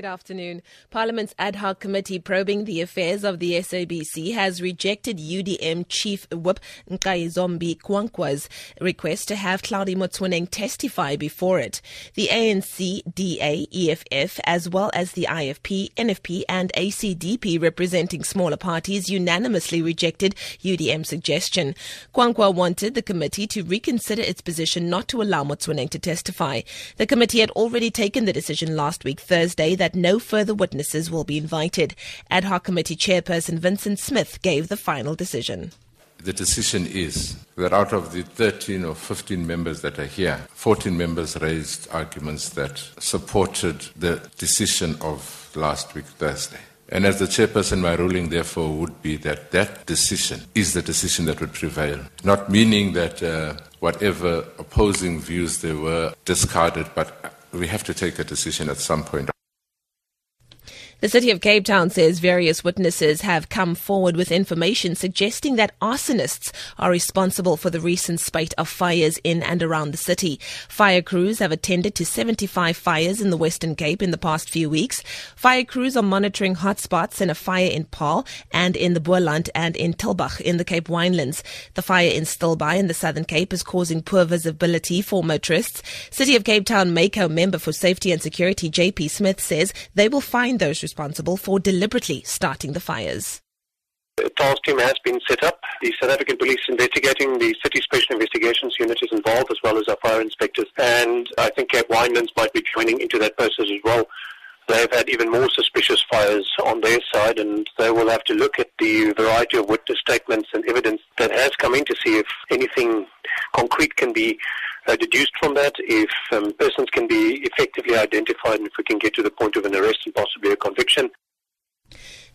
Good afternoon. Parliament's ad hoc committee probing the affairs of the SABC has rejected UDM Chief Whip Nqabayomzi Kwankwa's request to have Hlaudi Motsoeneng testify before it. The ANC, DA, EFF, as well as the IFP, NFP, and ACDP representing smaller parties unanimously rejected UDM's suggestion. Kwankwa wanted the committee to reconsider its position not to allow Motsoeneng to testify. The committee had already taken the decision last week, Thursday, that no further witnesses will be invited. Ad hoc committee chairperson Vincent Smith gave the final decision. The decision is that out of the 13 or 15 members that are here, 14 members raised arguments that supported the decision of last week, Thursday. And as the chairperson, my ruling therefore would be that that decision is the decision that would prevail. Not meaning that uh, whatever opposing views there were discarded, but we have to take a decision at some point. The City of Cape Town says various witnesses have come forward with information suggesting that arsonists are responsible for the recent spate of fires in and around the city. Fire crews have attended to 75 fires in the Western Cape in the past few weeks. Fire crews are monitoring hotspots in a fire in Paarl and in the Boland and in Tulbagh in the Cape Winelands. The fire in Stilbaai in the Southern Cape is causing poor visibility for motorists. City of Cape Town MayCo member for safety and security JP Smith says they will find those responsible for deliberately starting the fires. A task team has been set up. The South African Police investigating, the City Special Investigations Unit is involved, as well as our fire inspectors. And I think Cape Winelands might be joining into that process as well. They've had even more suspicious fires on their side, and they will have to look at the variety of witness statements and evidence that has come in to see if anything concrete can be uh, deduced from that, if um, persons can be effectively identified, and if we can get to the point of an arrest and possibly a conviction.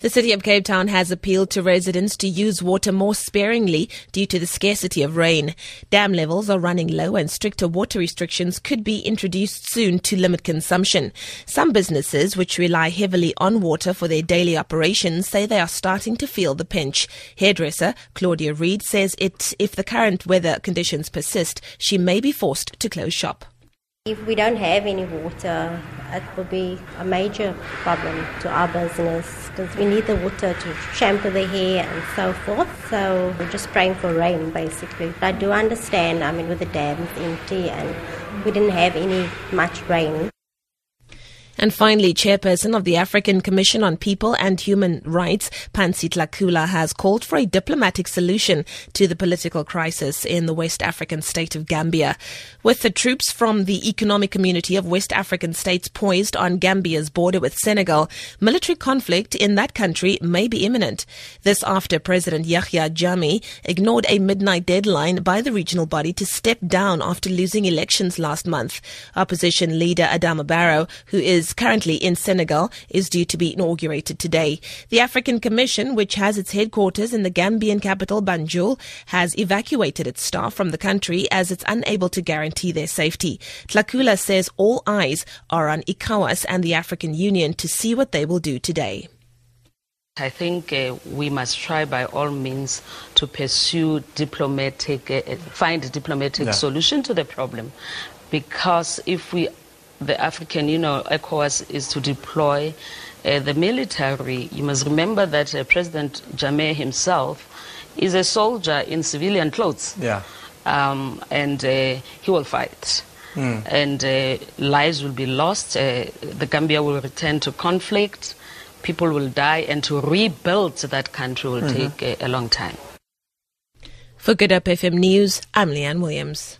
The City of Cape Town has appealed to residents to use water more sparingly due to the scarcity of rain. Dam levels are running low and stricter water restrictions could be introduced soon to limit consumption. Some businesses, which rely heavily on water for their daily operations, say they are starting to feel the pinch. Hairdresser Claudia Reed says it, if the current weather conditions persist, she may be forced to close shop. If we don't have any water, it will be a major problem to our business because we need the water to shampoo the hair and so forth. So we're just praying for rain basically. But I do understand, I mean, with the dams empty and we didn't have any much rain. And finally, chairperson of the African Commission on People and Human Rights, Pansy Tlakula, has called for a diplomatic solution to the political crisis in the West African state of Gambia. With the troops from the Economic Community of West African States poised on Gambia's border with Senegal, military conflict in that country may be imminent. This after President Yahya Jammeh ignored a midnight deadline by the regional body to step down after losing elections last month. Opposition leader Adama Barrow, who is is currently in Senegal, is due to be inaugurated today. The African Commission, which has its headquarters in the Gambian capital Banjul, has evacuated its staff from the country as it's unable to guarantee their safety. Tlakula says all eyes are on ECOWAS and the African Union to see what they will do today. I think uh, we must try by all means to pursue diplomatic, uh, find a diplomatic yeah. solution to the problem. Because if we the African Union, ECOWAS, is to deploy uh, the military, you must remember that uh, President Jammeh himself is a soldier in civilian clothes. Yeah. Um, and uh, he will fight. Mm. And uh, lives will be lost. Uh, the Gambia will return to conflict. People will die. And to rebuild that country will mm-hmm. take a, a long time. For Good Hope FM News, I'm Leanne Williams.